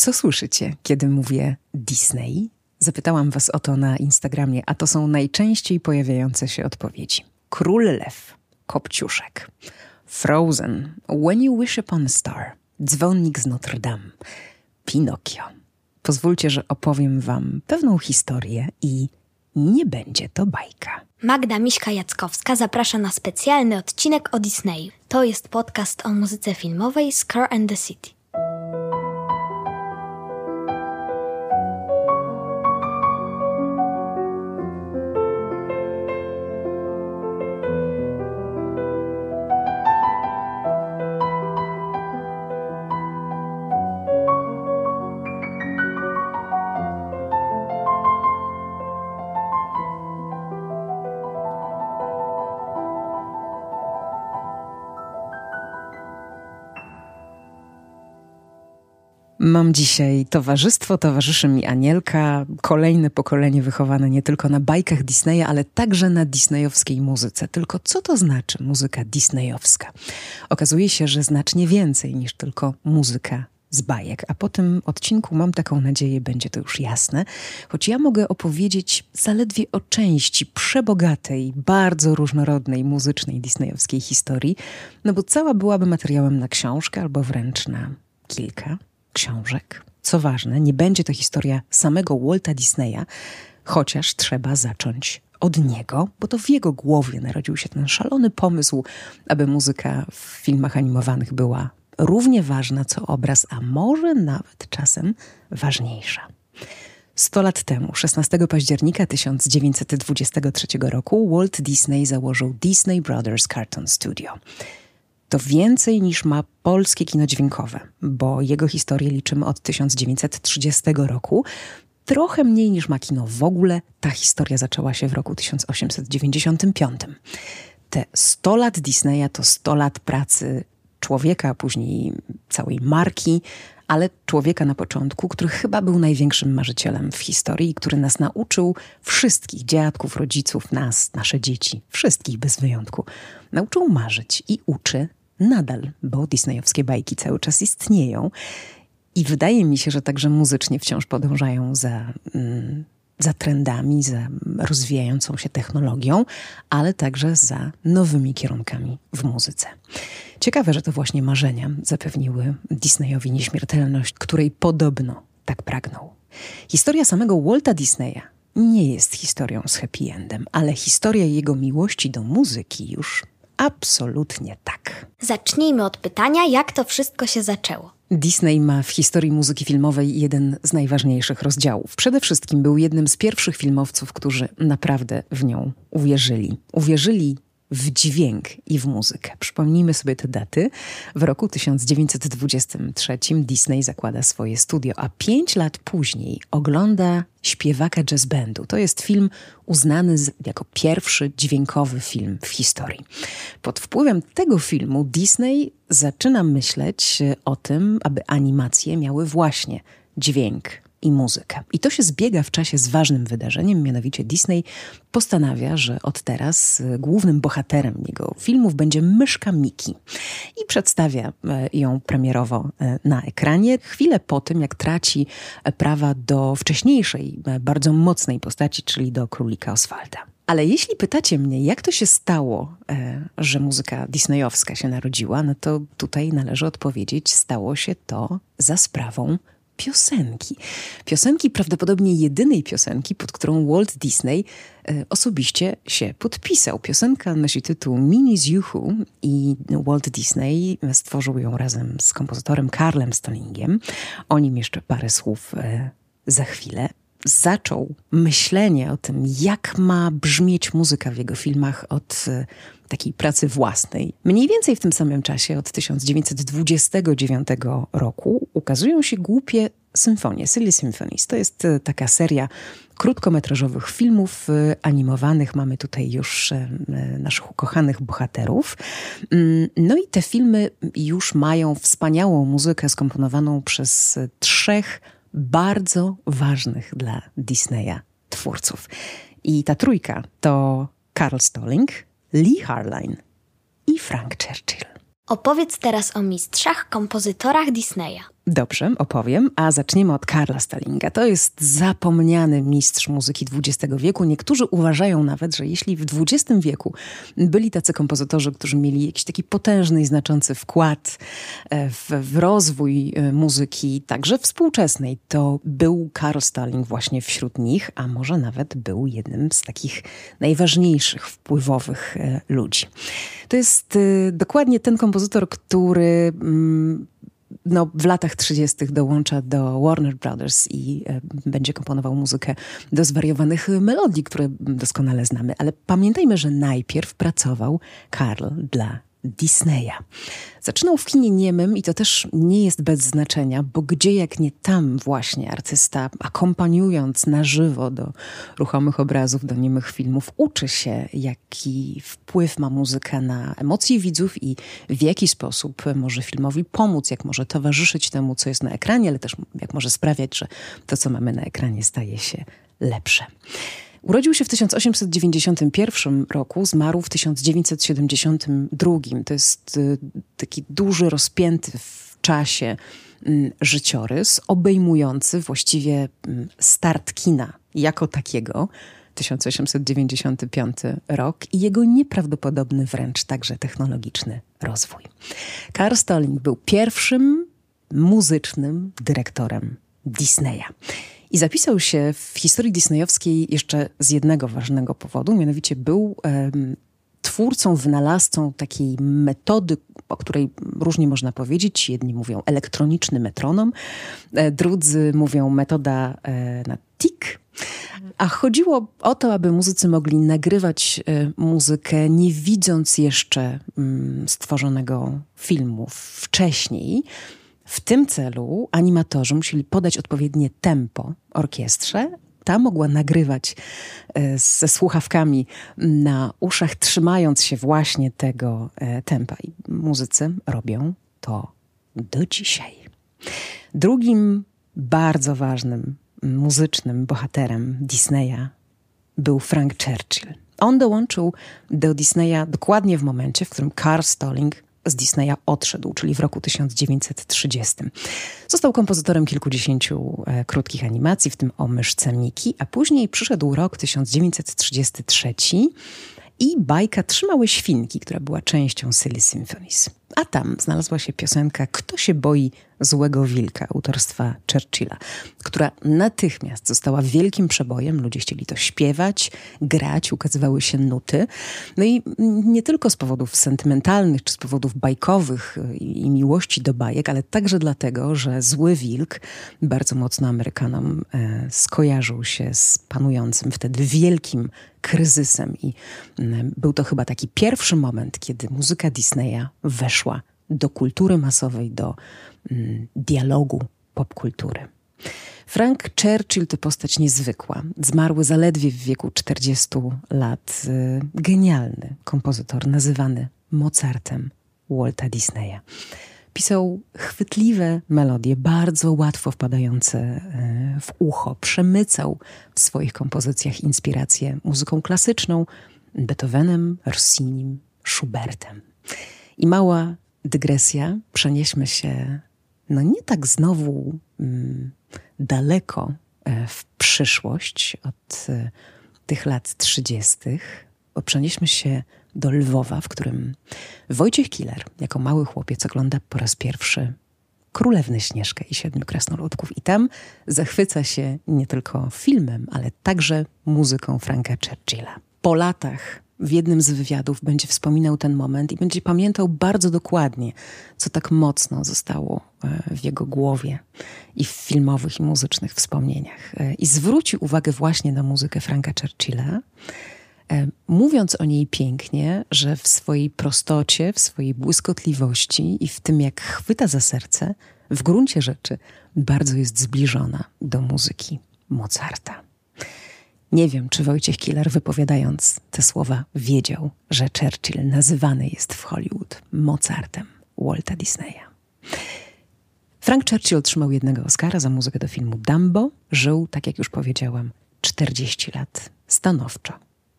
Co słyszycie, kiedy mówię Disney? Zapytałam was o to na Instagramie, a to są najczęściej pojawiające się odpowiedzi. Król Lew, Kopciuszek, Frozen, When You Wish Upon a Star, Dzwonnik z Notre Dame, Pinokio. Pozwólcie, że opowiem wam pewną historię i nie będzie to bajka. Magda Miśka-Jackowska zaprasza na specjalny odcinek o Disneyu. To jest podcast o muzyce filmowej Scar and the City. Mam dzisiaj towarzystwo, towarzyszy mi Anielka, kolejne pokolenie wychowane nie tylko na bajkach Disneya, ale także na disneyowskiej muzyce. Tylko co to znaczy muzyka disneyowska? Okazuje się, że znacznie więcej niż tylko muzyka z bajek, a po tym odcinku mam taką nadzieję, będzie to już jasne, choć ja mogę opowiedzieć zaledwie o części przebogatej, bardzo różnorodnej muzycznej disneyowskiej historii, no bo cała byłaby materiałem na książkę albo wręcz na kilka książek. Co ważne, nie będzie to historia samego Walta Disneya, chociaż trzeba zacząć od niego, bo to w jego głowie narodził się ten szalony pomysł, aby muzyka w filmach animowanych była równie ważna co obraz, a może nawet czasem ważniejsza. Sto lat temu, 16 października 1923 roku, Walt Disney założył Disney Brothers Cartoon Studio to więcej niż ma polskie kino dźwiękowe, bo jego historię liczymy od 1930 roku. Trochę mniej niż ma kino w ogóle, ta historia zaczęła się w roku 1895. Te 100 lat Disneya to 100 lat pracy człowieka, później całej marki, ale człowieka na początku, który chyba był największym marzycielem w historii, który nas nauczył, wszystkich dziadków, rodziców, nas, nasze dzieci, wszystkich bez wyjątku, nauczył marzyć i uczy nadal, bo disneyowskie bajki cały czas istnieją. I wydaje mi się, że także muzycznie wciąż podążają za, mm, za trendami, za rozwijającą się technologią, ale także za nowymi kierunkami w muzyce. Ciekawe, że to właśnie marzenia zapewniły Disneyowi nieśmiertelność, której podobno tak pragnął. Historia samego Walta Disneya nie jest historią z happy endem, ale historia jego miłości do muzyki już Absolutnie tak. Zacznijmy od pytania, jak to wszystko się zaczęło. Disney ma w historii muzyki filmowej jeden z najważniejszych rozdziałów. Przede wszystkim był jednym z pierwszych filmowców, którzy naprawdę w nią uwierzyli. Uwierzyli w dźwięk i w muzykę. Przypomnijmy sobie te daty. W roku 1923 Disney zakłada swoje studio, a pięć lat później ogląda śpiewaka jazz bandu. To jest film uznany jako pierwszy dźwiękowy film w historii. Pod wpływem tego filmu Disney zaczyna myśleć o tym, aby animacje miały właśnie dźwięk i muzykę. I to się zbiega w czasie z ważnym wydarzeniem, mianowicie Disney postanawia, że od teraz e, głównym bohaterem jego filmów będzie myszka Miki i przedstawia e, ją premierowo e, na ekranie. Chwilę po tym, jak traci prawa do wcześniejszej, bardzo mocnej postaci, czyli do królika Oswalda. Ale jeśli pytacie mnie, jak to się stało, że muzyka disneyowska się narodziła, no to tutaj należy odpowiedzieć, stało się to za sprawą piosenki. Piosenki, prawdopodobnie jedynej piosenki, pod którą Walt Disney e, osobiście się podpisał. Piosenka nosi tytuł Mini z Juhu i Walt Disney stworzył ją razem z kompozytorem Karlem Stolingiem. O nim jeszcze parę słów e, za chwilę zaczął myślenie o tym, jak ma brzmieć muzyka w jego filmach od e, takiej pracy własnej. Mniej więcej w tym samym czasie, od 1929 roku, ukazują się głupie symfonie, Silly Symphonies. To jest e, taka seria krótkometrażowych filmów e, animowanych. Mamy tutaj już naszych ukochanych bohaterów. Mm, no i te filmy już mają wspaniałą muzykę skomponowaną przez trzech bardzo ważnych dla Disneya twórców. I ta trójka to Carl Stalling, Lee Harline i Frank Churchill. Opowiedz teraz o mistrzach, kompozytorach Disneya. Dobrze, opowiem, a zaczniemy od Karla Stallinga. To jest zapomniany mistrz muzyki XX wieku. Niektórzy uważają nawet, że jeśli w XX wieku byli tacy kompozytorzy, którzy mieli jakiś taki potężny i znaczący wkład e, w, w rozwój e, muzyki, także współczesnej, to był Karl Stalling właśnie wśród nich, a może nawet był jednym z takich najważniejszych, wpływowych e, ludzi. To jest dokładnie ten kompozytor, który mm, no, w latach 30. dołącza do Warner Brothers i e, będzie komponował muzykę do zwariowanych melodii, które doskonale znamy. Ale pamiętajmy, że najpierw pracował Karl dla Disneya. Zaczynał w kinie niemym i to też nie jest bez znaczenia, bo gdzie jak nie tam właśnie artysta, akompaniując na żywo do ruchomych obrazów, do niemych filmów, uczy się, jaki wpływ ma muzyka na emocje widzów i w jaki sposób może filmowi pomóc, jak może towarzyszyć temu, co jest na ekranie, ale też jak może sprawiać, że to, co mamy na ekranie, staje się lepsze. Urodził się w 1891 roku, zmarł w 1972. To jest y, taki duży, rozpięty w czasie mm, życiorys, obejmujący właściwie mm, start kina jako takiego. 1895 rok i jego nieprawdopodobny wręcz także technologiczny rozwój. Karl Stalling był pierwszym muzycznym dyrektorem Disneya. I zapisał się w historii disneyowskiej jeszcze z jednego ważnego powodu, mianowicie był um, twórcą, wynalazcą takiej metody, o której różnie można powiedzieć. Jedni mówią elektroniczny metronom, e, drudzy mówią metoda e, na tik. A chodziło o to, aby muzycy mogli nagrywać e, muzykę, nie widząc jeszcze mm, stworzonego filmu wcześniej, w tym celu animatorzy musieli podać odpowiednie tempo orkiestrze. Ta mogła nagrywać e, ze słuchawkami na uszach, trzymając się właśnie tego e, tempa. I muzycy robią to do dzisiaj. Drugim bardzo ważnym muzycznym bohaterem Disneya był Frank Churchill. On dołączył do Disneya dokładnie w momencie, w którym Carl Stalling z Disneya odszedł, czyli w roku 1930. Został kompozytorem kilkudziesięciu e, krótkich animacji, w tym o myszce Miki, a później przyszedł rok 1933 i bajka Trzymały Świnki, która była częścią Silly Symphonies. A tam znalazła się piosenka Kto się boi Złego Wilka autorstwa Churchilla, która natychmiast została wielkim przebojem. Ludzie chcieli to śpiewać, grać, ukazywały się nuty. No i nie tylko z powodów sentymentalnych czy z powodów bajkowych i, miłości do bajek, ale także dlatego, że Zły Wilk bardzo mocno Amerykanom e, skojarzył się z panującym wtedy wielkim kryzysem i był to chyba taki pierwszy moment, kiedy muzyka Disneya weszła do kultury masowej, do mm, dialogu popkultury. Frank Churchill to postać niezwykła. Zmarły zaledwie w wieku 40 lat. Y, genialny kompozytor, nazywany Mozartem Walta Disneya. Pisał chwytliwe melodie, bardzo łatwo wpadające y, w ucho. Przemycał w swoich kompozycjach inspirację muzyką klasyczną, Beethovenem, Rossinim, Schubertem. I mała dygresja, przenieśmy się, no nie tak znowu mm, daleko e, w przyszłość od e, tych lat trzydziestych, bo przenieśmy się do Lwowa, w którym Wojciech Killer, jako mały chłopiec, ogląda po raz pierwszy Królewnę Śnieżkę i Siedmiu Krasnoludków. I tam zachwyca się nie tylko filmem, ale także muzyką Franka Churchilla. Po latach w jednym z wywiadów będzie wspominał ten moment i będzie pamiętał bardzo dokładnie, co tak mocno zostało e, w jego głowie i w filmowych i muzycznych wspomnieniach. E, I zwrócił uwagę właśnie na muzykę Franka Churchilla, e, mówiąc o niej pięknie, że w swojej prostocie, w swojej błyskotliwości i w tym, jak chwyta za serce, w gruncie rzeczy bardzo jest zbliżona do muzyki Mozarta. Nie wiem, czy Wojciech Killer, wypowiadając te słowa, wiedział, że Churchill nazywany jest w Hollywood Mozartem Walta Disneya. Frank Churchill otrzymał jednego Oscara za muzykę do filmu Dumbo. Żył, tak jak już powiedziałam, 40 lat. Stanowczo.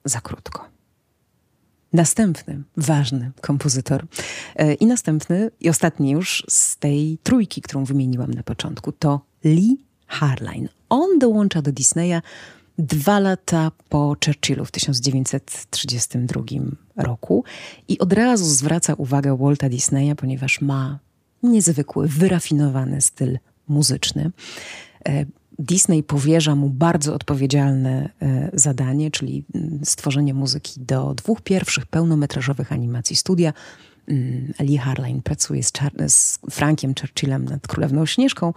Za krótko. Następny ważny kompozytor e, i następny i ostatni już z tej trójki, którą wymieniłam na początku, to Lee Harline. On dołącza do Disneya dwa lata po Churchillu w 1932 roku i od razu zwraca uwagę Walta Disneya, ponieważ ma niezwykły, wyrafinowany styl muzyczny. E, Disney powierza mu bardzo odpowiedzialne e, zadanie, czyli mm, stworzenie muzyki do dwóch pierwszych pełnometrażowych animacji studia. Mm, Lee Harline pracuje z, z Frankiem Churchillem nad Królewną Śnieżką,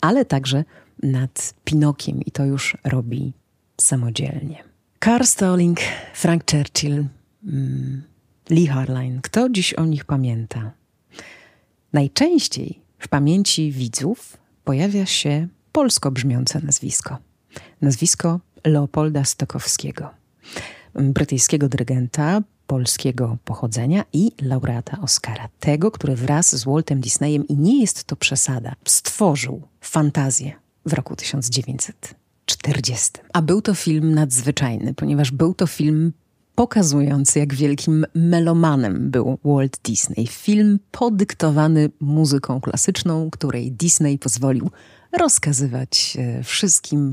ale także nad Pinokiem i to już robi samodzielnie. Carl Stalling, Frank Churchill, mm, Lee Harline. Kto dziś o nich pamięta? Najczęściej w pamięci widzów pojawia się polsko brzmiące nazwisko. Nazwisko Leopolda Stokowskiego, brytyjskiego dyrygenta polskiego pochodzenia i laureata Oscara. Tego, który wraz z Waltem Disneyem, i nie jest to przesada, stworzył fantazję w roku 1940. A był to film nadzwyczajny, ponieważ był to film pokazujący, jak wielkim melomanem był Walt Disney. Film podyktowany muzyką klasyczną, której Disney pozwolił rozkazywać e, wszystkim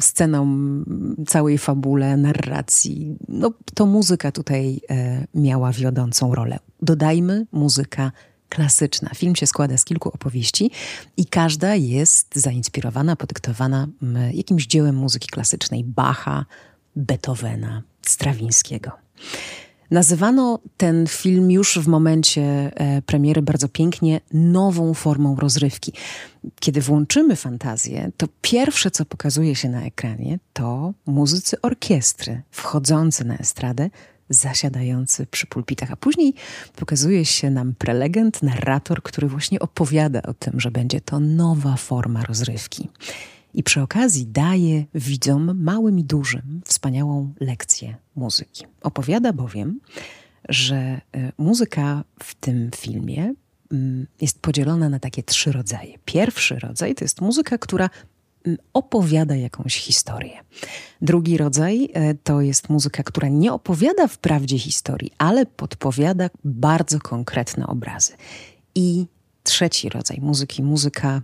scenom, całej fabule, narracji. No, to muzyka tutaj e, miała wiodącą rolę. Dodajmy muzyka klasyczna. Film się składa z kilku opowieści i każda jest zainspirowana, podyktowana jakimś dziełem muzyki klasycznej Bacha, Beethovena, Strawińskiego. Nazywano ten film już w momencie e, premiery bardzo pięknie nową formą rozrywki. Kiedy włączymy fantazję, to pierwsze, co pokazuje się na ekranie, to muzycy orkiestry wchodzący na estradę, zasiadający przy pulpitach, a później pokazuje się nam prelegent, narrator, który właśnie opowiada o tym, że będzie to nowa forma rozrywki. I przy okazji daje widzom, małym i dużym, wspaniałą lekcję muzyki. Opowiada bowiem, że e, muzyka w tym filmie mm, jest podzielona na takie trzy rodzaje. Pierwszy rodzaj to jest muzyka, która opowiada jakąś historię. Drugi rodzaj e, to jest muzyka, która nie opowiada wprawdzie historii, ale podpowiada bardzo konkretne obrazy. I trzeci rodzaj muzyki, muzyka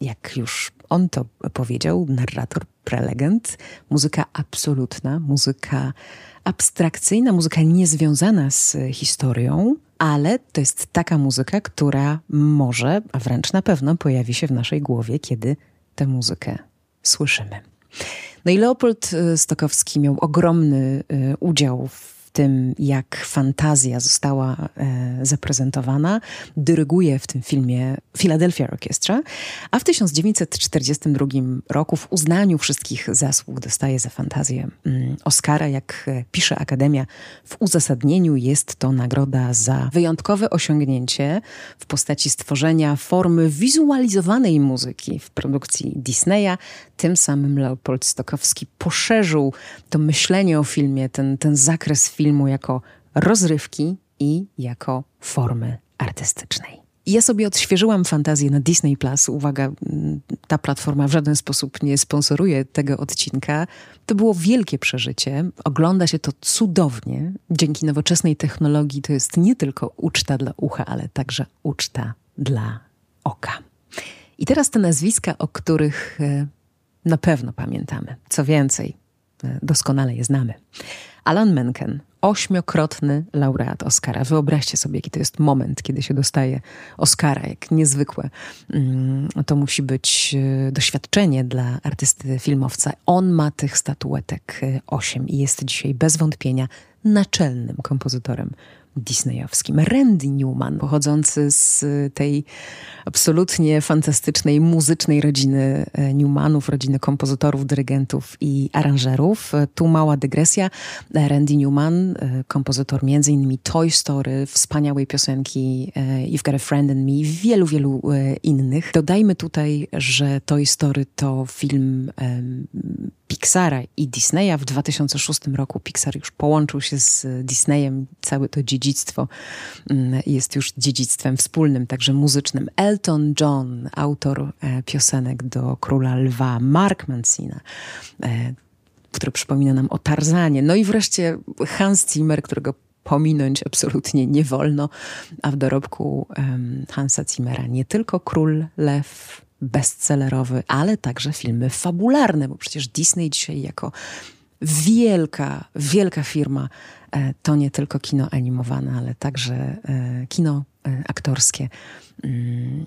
jak już on to powiedział, narrator, prelegent, muzyka absolutna, muzyka abstrakcyjna, muzyka niezwiązana z historią, ale to jest taka muzyka, która może, a wręcz na pewno pojawi się w naszej głowie, kiedy tę muzykę słyszymy. No i Leopold Stokowski miał ogromny y, udział w tym, jak fantazja została e, zaprezentowana, dyryguje w tym filmie Philadelphia Orchestra, a w 1942 roku w uznaniu wszystkich zasług dostaje za fantazję mm, Oscara. Jak e, pisze Akademia w uzasadnieniu, jest to nagroda za wyjątkowe osiągnięcie w postaci stworzenia formy wizualizowanej muzyki w produkcji Disneya. Tym samym Leopold Stokowski poszerzył to myślenie o filmie, ten, ten zakres filmu, filmu jako rozrywki i jako formy artystycznej. Ja sobie odświeżyłam fantazję na Disney Plus. Uwaga, ta platforma w żaden sposób nie sponsoruje tego odcinka. To było wielkie przeżycie. Ogląda się to cudownie. Dzięki nowoczesnej technologii to jest nie tylko uczta dla ucha, ale także uczta dla oka. I teraz te nazwiska, o których e, na pewno pamiętamy. Co więcej, e, doskonale je znamy. Alan Menken, ośmiokrotny laureat Oscara. Wyobraźcie sobie, jaki to jest moment, kiedy się dostaje Oscara, jak niezwykłe. Mm, to musi być e, doświadczenie dla artysty filmowca. On ma tych statuetek e, osiem i jest dzisiaj bez wątpienia naczelnym kompozytorem disneyowskim. Randy Newman, pochodzący z tej absolutnie fantastycznej muzycznej rodziny e, Newmanów, rodziny kompozytorów, dyrygentów i aranżerów. Tu mała dygresja. Randy Newman, e, kompozytor m.in. Toy Story, wspaniałej piosenki e, You've Got a Friend in Me i wielu, wielu innych. Dodajmy tutaj, że Toy Story to film Pixara i Disneya. W 2006 roku Pixar już połączył się z Disneyem. Całe to dziedzictwo mm, jest już dziedzictwem wspólnym, także muzycznym. Elton John, autor e, piosenek do Króla Lwa, Mark Mancina, e, który przypomina nam o Tarzanie. No i wreszcie Hans Zimmer, którego pominąć absolutnie nie wolno, a w dorobku um, Hansa Zimmera nie tylko Król Lew, bestsellerowy, ale także filmy fabularne, bo przecież Disney dzisiaj jako wielka, wielka firma e, to nie tylko kino animowane, ale także e, kino e, aktorskie, mm,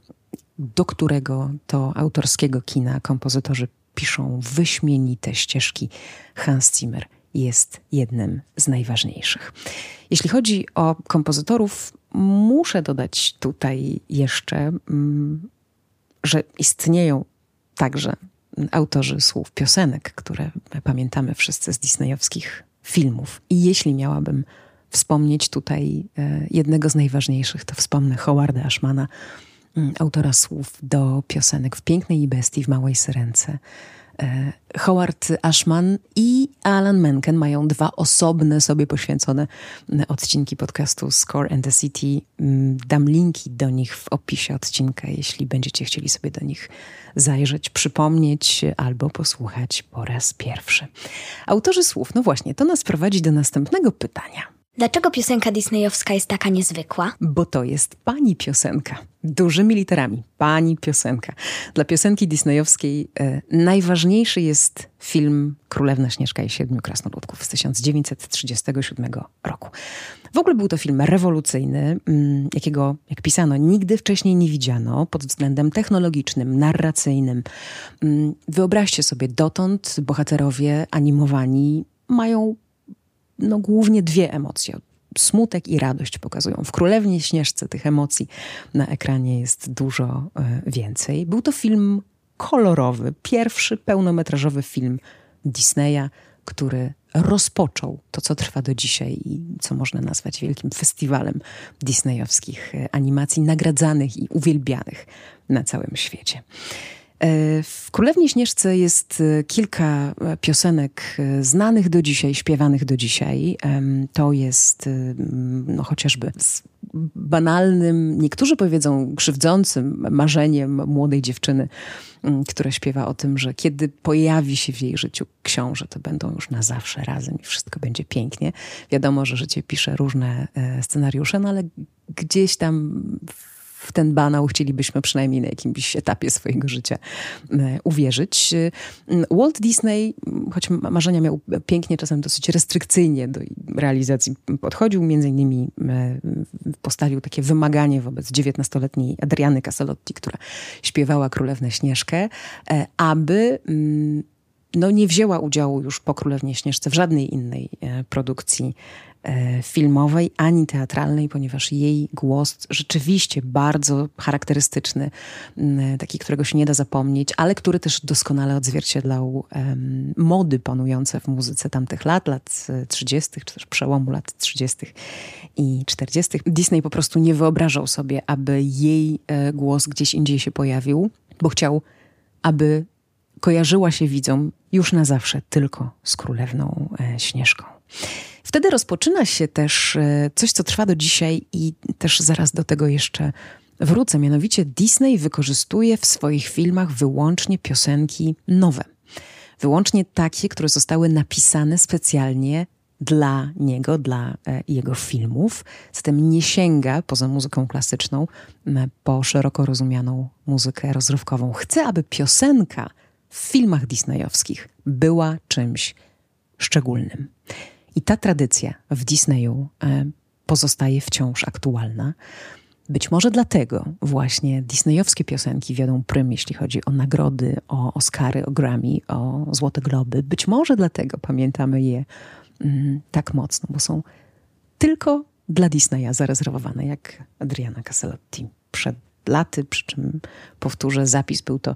do którego to autorskiego kina kompozytorzy piszą wyśmienite ścieżki. Hans Zimmer jest jednym z najważniejszych. Jeśli chodzi o kompozytorów, muszę dodać tutaj jeszcze, mm, że istnieją także autorzy słów piosenek, które pamiętamy wszyscy z disneyowskich filmów. I jeśli miałabym wspomnieć tutaj e, jednego z najważniejszych, to wspomnę Howarda Ashmana, mm, autora słów do piosenek w Pięknej i Bestii, w Małej Syrence, Howard Ashman i Alan Menken mają dwa osobne, sobie poświęcone odcinki podcastu Score and the City. Mm, dam linki do nich w opisie odcinka, jeśli będziecie chcieli sobie do nich zajrzeć, przypomnieć albo posłuchać po raz pierwszy. Autorzy słów, no właśnie, to nas prowadzi do następnego pytania. Dlaczego piosenka disneyowska jest taka niezwykła? Bo to jest pani piosenka. Dużymi literami. Pani piosenka. Dla piosenki disneyowskiej e, najważniejszy jest film Królewna Śnieżka i Siedmiu Krasnoludków z 1937 roku. W ogóle był to film rewolucyjny, mm, jakiego, jak pisano, nigdy wcześniej nie widziano pod względem technologicznym, narracyjnym. Mm, wyobraźcie sobie, dotąd bohaterowie animowani mają no, głównie dwie emocje. Smutek i radość pokazują. W Królewnie Śnieżce tych emocji na ekranie jest dużo e, więcej. Był to film kolorowy, pierwszy pełnometrażowy film Disneya, który rozpoczął to, co trwa do dzisiaj i co można nazwać wielkim festiwalem disneyowskich e, animacji, nagradzanych i uwielbianych na całym świecie. E, w Królewnie Śnieżce jest e, kilka e, piosenek znanych do dzisiaj, śpiewanych do dzisiaj. To jest no, chociażby z banalnym, niektórzy powiedzą krzywdzącym marzeniem młodej dziewczyny, która śpiewa o tym, że kiedy pojawi się w jej życiu książę, to będą już na zawsze razem i wszystko będzie pięknie. Wiadomo, że życie pisze różne scenariusze, no ale gdzieś tam w ten banał chcielibyśmy przynajmniej na jakimś etapie swojego życia e, uwierzyć. E, Walt Disney, choć marzenia miał pięknie, czasem dosyć restrykcyjnie do realizacji podchodził, między innymi e, postawił takie wymaganie wobec 19-letniej Adriany Caselotti, która śpiewała Królewnę Śnieżkę, aby mm, no nie wzięła udziału już po Królewnie Śnieżce w żadnej innej produkcji filmowej ani teatralnej, ponieważ jej głos rzeczywiście bardzo charakterystyczny, taki, którego się nie da zapomnieć, ale który też doskonale odzwierciedlał mody panujące w muzyce tamtych lat, lat 30., czy też przełomu lat 30. i 40. Disney po prostu nie wyobrażał sobie, aby jej e, głos gdzieś indziej się pojawił, bo chciał, aby kojarzyła się widzom już na zawsze tylko z królewną e, Śnieżką. Wtedy rozpoczyna się też e, coś, co trwa do dzisiaj i też zaraz do tego jeszcze wrócę. Mianowicie Disney wykorzystuje w swoich filmach wyłącznie piosenki nowe. Wyłącznie takie, które zostały napisane specjalnie dla niego, dla e, jego filmów. Zatem nie sięga poza muzyką klasyczną po szeroko rozumianą muzykę rozrywkową. Chce, aby piosenka w filmach disneyowskich była czymś szczególnym. I ta tradycja w Disneyu e, pozostaje wciąż aktualna. Być może dlatego właśnie disneyowskie piosenki wiodą prym, jeśli chodzi o nagrody, o Oscary, o Grammy, o Złote Globy. Być może dlatego pamiętamy je mm, tak mocno, bo są tylko dla Disneya zarezerwowane, jak Adriana Caselotti przed laty, przy czym powtórzę, zapis był to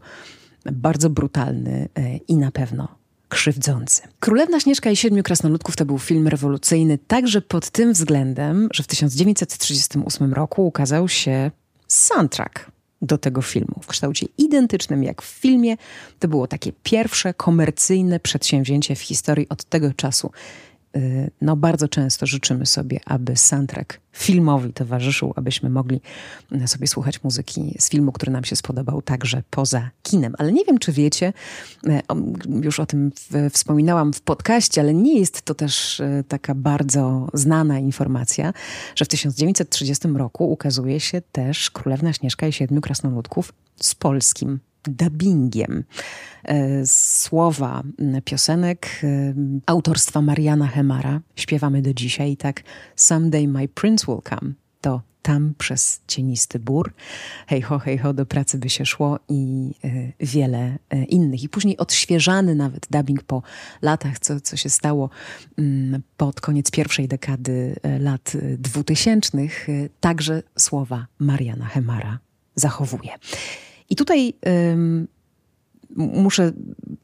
bardzo brutalny e, i na pewno krzywdzący. Królewna Śnieżka i Siedmiu Krasnoludków to był film rewolucyjny także pod tym względem, że w 1938 roku ukazał się soundtrack do tego filmu w kształcie identycznym jak w filmie. To było takie pierwsze komercyjne przedsięwzięcie w historii od tego czasu. Y, no bardzo często życzymy sobie, aby soundtrack filmowi towarzyszył, abyśmy mogli y, sobie słuchać muzyki z filmu, który nam się spodobał także poza kinem. Ale nie wiem, czy wiecie, y, już o tym wspominałam w podcaście, ale nie jest to też taka bardzo znana informacja, że w 1930 roku ukazuje się też Królewna Śnieżka i Siedmiu Krasnoludków z polskim dubbingiem. E, słowa piosenek e, autorstwa Mariana Hemara śpiewamy do dzisiaj. I tak Someday My Prince Will Come to tam przez cienisty bór. Hej ho, hej ho, do pracy by się szło i y, wiele innych. I później odświeżany nawet dubbing po latach, co, co się stało y, pod koniec pierwszej dekady lat dwutysięcznych, także słowa Mariana Hemara zachowuje. I tutaj muszę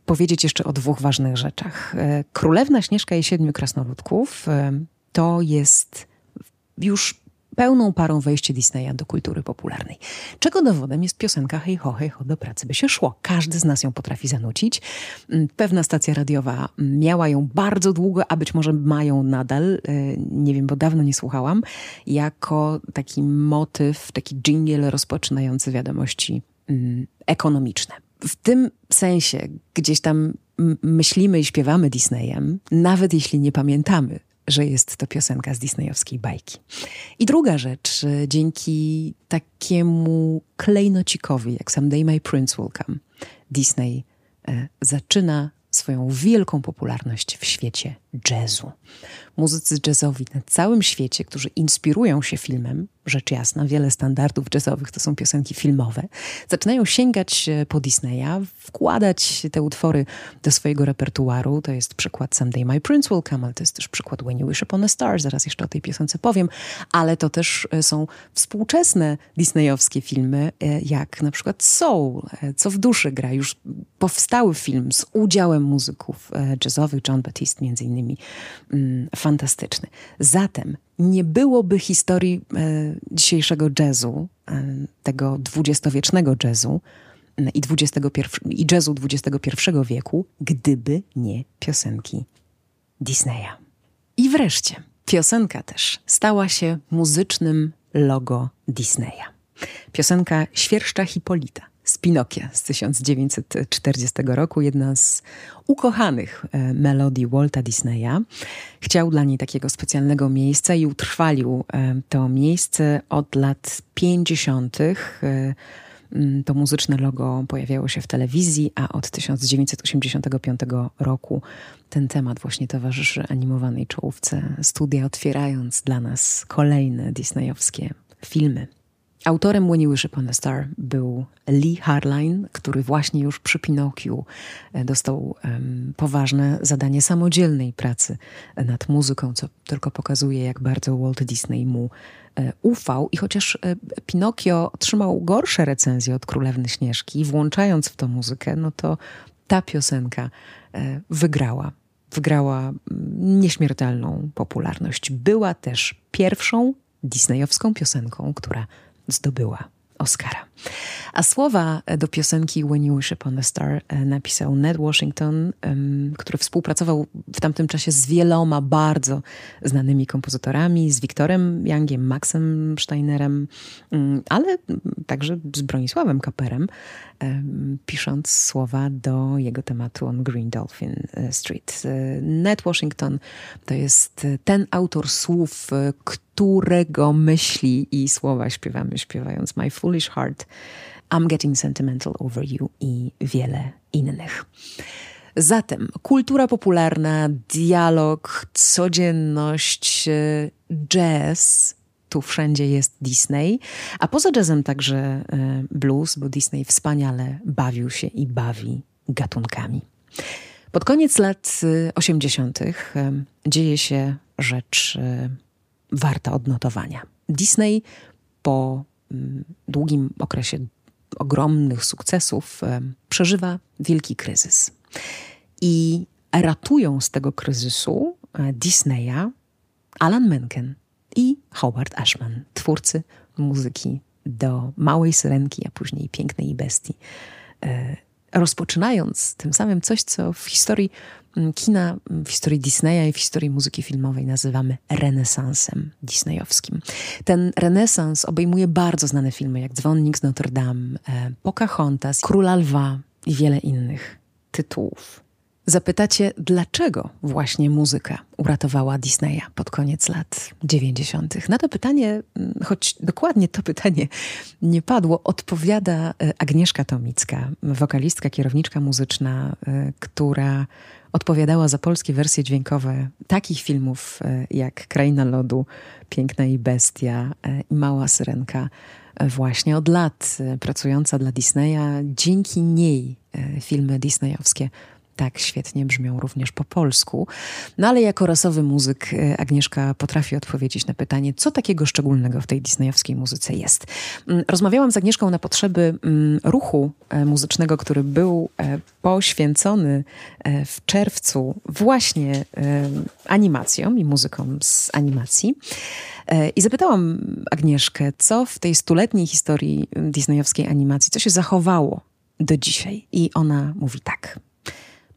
powiedzieć jeszcze o dwóch ważnych rzeczach. E, Królewna Śnieżka i Siedmiu Krasnoludków to jest już pełną parą wejście Disneya do kultury popularnej. Czego dowodem jest piosenka Hej ho, hej ho, do pracy by się szło. Każdy z nas ją potrafi zanucić. Mm, pewna stacja radiowa miała ją bardzo długo, a być może mają nadal, e, nie wiem, bo dawno nie słuchałam, jako taki motyw, taki jingle rozpoczynający wiadomości ekonomiczne. W tym sensie gdzieś tam myślimy i śpiewamy Disneyem, nawet jeśli nie pamiętamy, że jest to piosenka z disneyowskiej bajki. I druga rzecz, dzięki takiemu klejnocikowi jak Someday My Prince Will Come, Disney e, zaczyna swoją wielką popularność w świecie jazzu. Muzycy jazzowi na całym świecie, którzy inspirują się filmem, rzecz jasna, wiele standardów jazzowych to są piosenki filmowe, zaczynają sięgać po Disneya, wkładać te utwory do swojego repertuaru. To jest przykład Someday My Prince Will Come, ale to jest też przykład When You Wish Upon a Star, zaraz jeszcze o tej piosence powiem, ale to też e, są współczesne disneyowskie filmy, e, jak na przykład Soul, e, co w duszy gra, już powstały film z udziałem muzyków jazzowych, John Batiste między innymi, mm, fantastyczny. Zatem nie byłoby historii e, dzisiejszego jazzu, e, tego dwudziestowiecznego jazzu e, i, i jazzu XXI wieku, gdyby nie piosenki Disneya. I wreszcie, piosenka też stała się muzycznym logo Disneya. Piosenka Świerszcza Hipolita z Pinokia z 1940 roku, jedna z ukochanych e, melodii Walta Disneya. Chciał dla niej takiego specjalnego miejsca i utrwalił e, to miejsce od lat 50. E, to muzyczne logo pojawiało się w telewizji, a od 1985 roku ten temat właśnie towarzyszy animowanej czołówce studia, otwierając dla nas kolejne disneyowskie filmy. Autorem Upon a Star był Lee Harline, który właśnie już przy Pinokiu e, dostał um, poważne zadanie samodzielnej pracy nad muzyką, co tylko pokazuje, jak bardzo Walt Disney mu e, ufał. I chociaż e, Pinokio otrzymał gorsze recenzje od Królewny Śnieżki, włączając w to muzykę, no to ta piosenka e, wygrała. Wygrała nieśmiertelną popularność. Była też pierwszą disneyowską piosenką, która zdobyła Oscara. A słowa do piosenki When You Wish Upon a Star e, napisał Ned Washington, który współpracował w tamtym czasie z wieloma bardzo znanymi kompozytorami, z Wiktorem Youngiem, Maxem Steinerem, mm, ale także z Bronisławem Kaperem, pisząc słowa do jego tematu on Green Dolphin e, Street. E, Ned Washington to jest ten autor słów, którego myśli i słowa śpiewamy, śpiewając My Foolish Heart I'm Getting Sentimental Over You i wiele innych. Zatem kultura popularna, dialog, codzienność, e, jazz. Tu wszędzie jest Disney, a poza jazzem także e, blues, bo Disney wspaniale bawił się i bawi gatunkami. Pod koniec lat 80. E, dzieje się rzecz warta odnotowania. Disney po mm, długim okresie ogromnych sukcesów, e, przeżywa wielki kryzys. I ratują z tego kryzysu e, Disneya Alan Menken i Howard Ashman, twórcy muzyki do Małej Syrenki, a później Pięknej Bestii. Rozpoczynając tym samym coś, co w historii mm, kina, mm, w historii Disneya i w historii muzyki filmowej nazywamy renesansem disneyowskim. Ten renesans obejmuje bardzo znane filmy jak Dzwonnik z Notre Dame, e, Pocahontas, Króla Lwa i wiele innych tytułów. Zapytacie, dlaczego właśnie muzyka uratowała Disneya pod koniec lat 90. Na to pytanie, mm, choć dokładnie to pytanie nie padło, odpowiada e, Agnieszka Tomicka, wokalistka, kierowniczka muzyczna, e, która odpowiadała za polskie wersje dźwiękowe takich filmów e, jak Kraina Lodu, Piękna i Bestia i Mała Syrenka. Właśnie od lat pracująca dla Disneya, dzięki niej filmy disneyowskie tak świetnie brzmią również po polsku. No ale jako rasowy muzyk e, Agnieszka potrafi odpowiedzieć na pytanie, co takiego szczególnego w tej disneyowskiej muzyce jest. Mm, rozmawiałam z Agnieszką na potrzeby mm, ruchu e, muzycznego, który był e, poświęcony w czerwcu właśnie animacjom i muzykom z animacji. I zapytałam Agnieszkę, co w tej stuletniej historii disneyowskiej animacji, co się zachowało do dzisiaj. I ona mówi tak.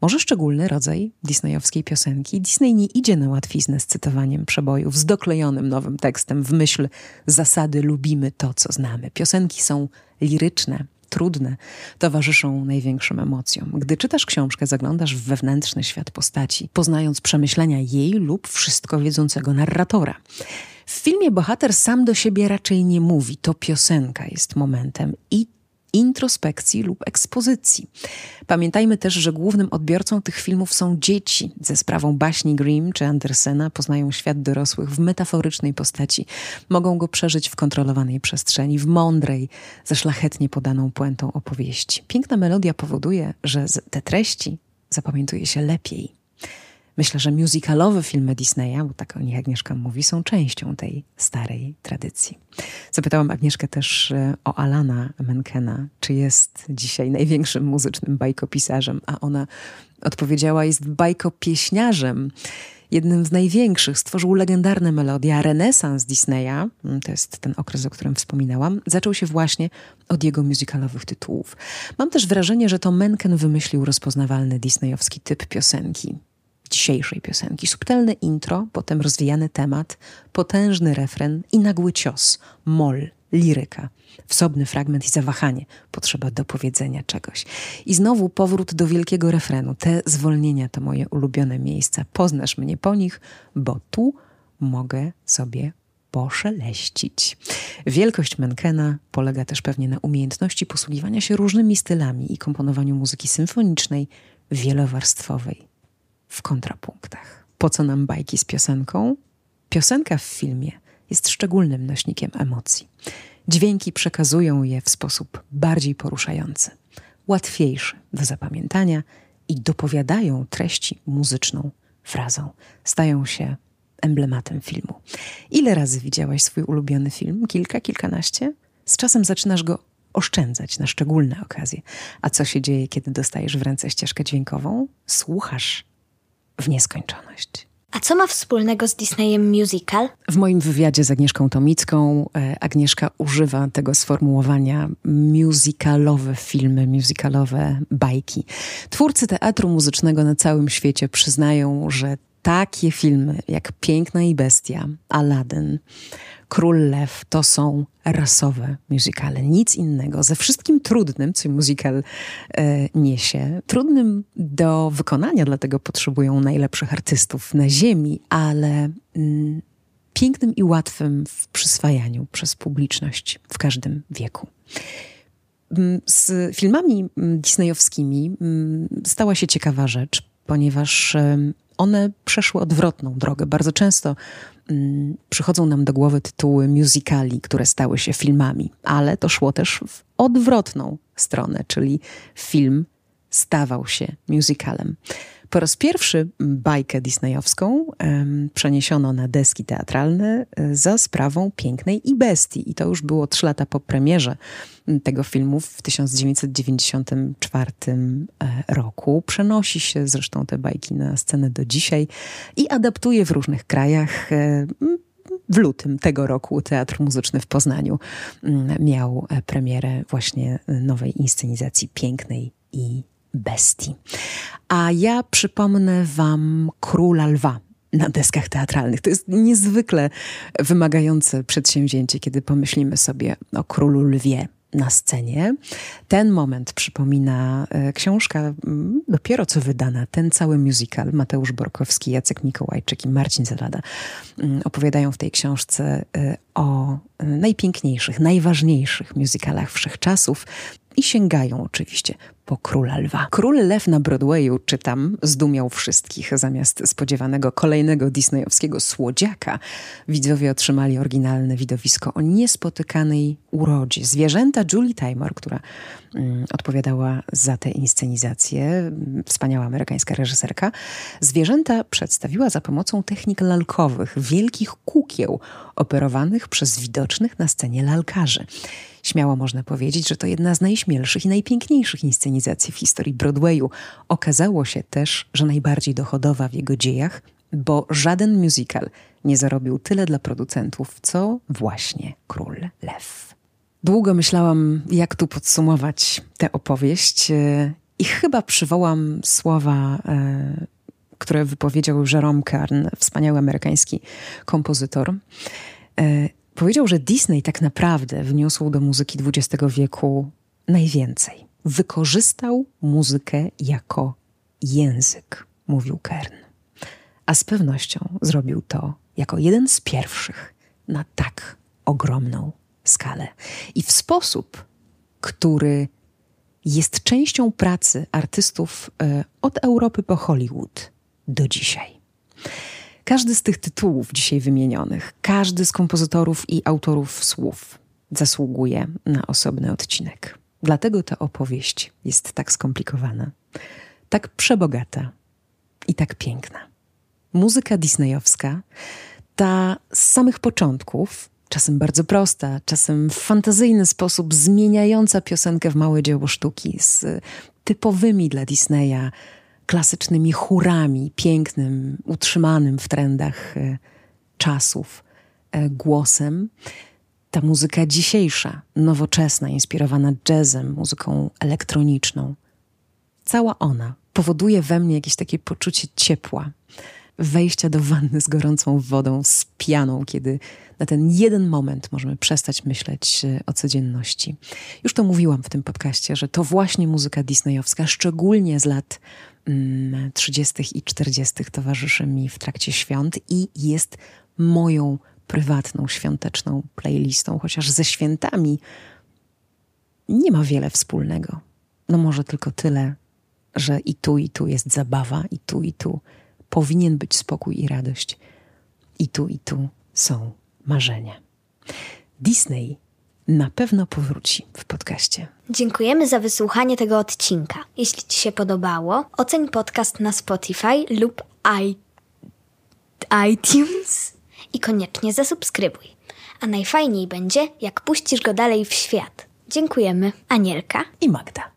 Może szczególny rodzaj disneyowskiej piosenki. Disney nie idzie na łatwiznę z cytowaniem przebojów, z doklejonym nowym tekstem w myśl zasady lubimy to, co znamy. Piosenki są liryczne, trudne, towarzyszą największym emocjom. Gdy czytasz książkę, zaglądasz w wewnętrzny świat postaci, poznając przemyślenia jej lub wszystko wiedzącego narratora. W filmie bohater sam do siebie raczej nie mówi, to piosenka jest momentem i introspekcji lub ekspozycji. Pamiętajmy też, że głównym odbiorcą tych filmów są dzieci. Ze sprawą baśni Grimm czy Andersena poznają świat dorosłych w metaforycznej postaci. Mogą go przeżyć w kontrolowanej przestrzeni, w mądrej, ze szlachetnie podaną puentą opowieści. Piękna melodia powoduje, że te treści zapamiętuje się lepiej. Myślę, że musicalowe filmy Disneya, bo tak o nich Agnieszka mówi, są częścią tej starej tradycji. Zapytałam Agnieszkę też e, o Alana Menkena, czy jest dzisiaj największym muzycznym bajkopisarzem, a ona odpowiedziała, jest bajkopieśniarzem. Jednym z największych, stworzył legendarne melodie, a renesans Disneya, mm, to jest ten okres, o którym wspominałam, zaczął się właśnie od jego musicalowych tytułów. Mam też wrażenie, że to Menken wymyślił rozpoznawalny disneyowski typ piosenki dzisiejszej piosenki. Subtelne intro, potem rozwijany temat, potężny refren i nagły cios, mol, liryka. Wsobny fragment i zawahanie, potrzeba dopowiedzenia czegoś. I znowu powrót do wielkiego refrenu. Te zwolnienia to moje ulubione miejsca. Poznasz mnie po nich, bo tu mogę sobie poszeleścić. Wielkość Menkena polega też pewnie na umiejętności posługiwania się różnymi stylami i komponowaniu muzyki symfonicznej, wielowarstwowej w kontrapunktach. Po co nam bajki z piosenką? Piosenka w filmie jest szczególnym nośnikiem emocji. Dźwięki przekazują je w sposób bardziej poruszający, łatwiejszy do zapamiętania i dopowiadają treści muzyczną frazą. Stają się emblematem filmu. Ile razy widziałaś swój ulubiony film? Kilka, kilkanaście? Z czasem zaczynasz go oszczędzać na szczególne okazje. A co się dzieje, kiedy dostajesz w ręce ścieżkę dźwiękową? Słuchasz w nieskończoność. A co ma wspólnego z Disneyem musical? W moim wywiadzie z Agnieszką Tomicką e, Agnieszka używa tego sformułowania musicalowe filmy, musicalowe bajki. Twórcy teatru muzycznego na całym świecie przyznają, że takie filmy jak Piękna i Bestia, Aladdin, Król Lew to są rasowe muzykale, nic innego. Ze wszystkim trudnym, co musical e, niesie, trudnym do wykonania, dlatego potrzebują najlepszych artystów na ziemi, ale mm, pięknym i łatwym w przyswajaniu przez publiczność w każdym wieku. Mm, z filmami mm, disneyowskimi stała się ciekawa rzecz, ponieważ one przeszły odwrotną drogę. Bardzo często przychodzą nam do głowy tytuły musicali, które stały się filmami, ale to szło też w odwrotną stronę, czyli film stawał się musicalem. Po raz pierwszy bajkę disneyowską um, przeniesiono na deski teatralne e, za sprawą Pięknej i Bestii. I to już było trzy lata po premierze tego filmu w 1994 e, roku. Przenosi się zresztą te bajki na scenę do dzisiaj i adaptuje w różnych krajach. E, w lutym tego roku Teatr Muzyczny w Poznaniu miał premierę właśnie nowej inscenizacji Pięknej i bestii. A ja przypomnę Wam Króla Lwa na deskach teatralnych. To jest niezwykle wymagające przedsięwzięcie, kiedy pomyślimy sobie o Królu Lwie na scenie. Ten moment przypomina e, książka dopiero co wydana, ten cały musical. Mateusz Borkowski, Jacek Mikołajczyk i Marcin Zelada opowiadają w tej książce e, o najpiękniejszych, najważniejszych musicalach wszechczasów i sięgają oczywiście po Króla Lwa. Król Lew na Broadwayu, czytam, zdumiał wszystkich. Zamiast spodziewanego kolejnego disneyowskiego słodziaka, widzowie otrzymali oryginalne widowisko o niespotykanej urodzie. Zwierzęta Julie Taymor, która mm, odpowiadała za tę inscenizację, wspaniała amerykańska reżyserka, zwierzęta przedstawiła za pomocą technik lalkowych, wielkich kukieł operowanych przez widocznych na scenie lalkarzy. Śmiało można powiedzieć, że to jedna z najśmielszych i najpiękniejszych inscenizacji w historii Broadwayu. Okazało się też, że najbardziej dochodowa w jego dziejach, bo żaden musical nie zarobił tyle dla producentów, co właśnie Król Lew. Długo myślałam, jak tu podsumować tę opowieść, e, i chyba przywołam słowa, e, które wypowiedział Jerome Kern, wspaniały amerykański kompozytor. Powiedział, że Disney tak naprawdę wniósł do muzyki XX wieku najwięcej. Wykorzystał muzykę jako język, mówił Kern. A z pewnością zrobił to jako jeden z pierwszych na tak ogromną skalę. I w sposób, który jest częścią pracy artystów e, od Europy po Hollywood do dzisiaj. Każdy z tych tytułów dzisiaj wymienionych, każdy z kompozytorów i autorów słów zasługuje na osobny odcinek. Dlatego ta opowieść jest tak skomplikowana, tak przebogata i tak piękna. Muzyka disneyowska, ta z samych początków, czasem bardzo prosta, czasem w fantazyjny sposób zmieniająca piosenkę w małe dzieło sztuki z typowymi dla Disneya klasycznymi chórami, pięknym, utrzymanym w trendach e, czasów e, głosem. Ta muzyka dzisiejsza, nowoczesna, inspirowana jazzem, muzyką elektroniczną, cała ona powoduje we mnie jakieś takie poczucie ciepła, wejścia do wanny z gorącą wodą, z pianą, kiedy na ten jeden moment możemy przestać myśleć e, o codzienności. Już to mówiłam w tym podcaście, że to właśnie muzyka disneyowska, szczególnie z lat 30. Mm, i 40. towarzyszy mi w trakcie świąt i jest moją prywatną, świąteczną playlistą, chociaż ze świętami nie ma wiele wspólnego. No może tylko tyle, że i tu, i tu jest zabawa, i tu, i tu powinien być spokój i radość. I tu, i tu są marzenia. Disney na pewno powróci w podcaście. Dziękujemy za wysłuchanie tego odcinka. Jeśli Ci się podobało, oceń podcast na Spotify lub i... iTunes i koniecznie zasubskrybuj. A najfajniej będzie, jak puścisz go dalej w świat. Dziękujemy. Anielka i Magda.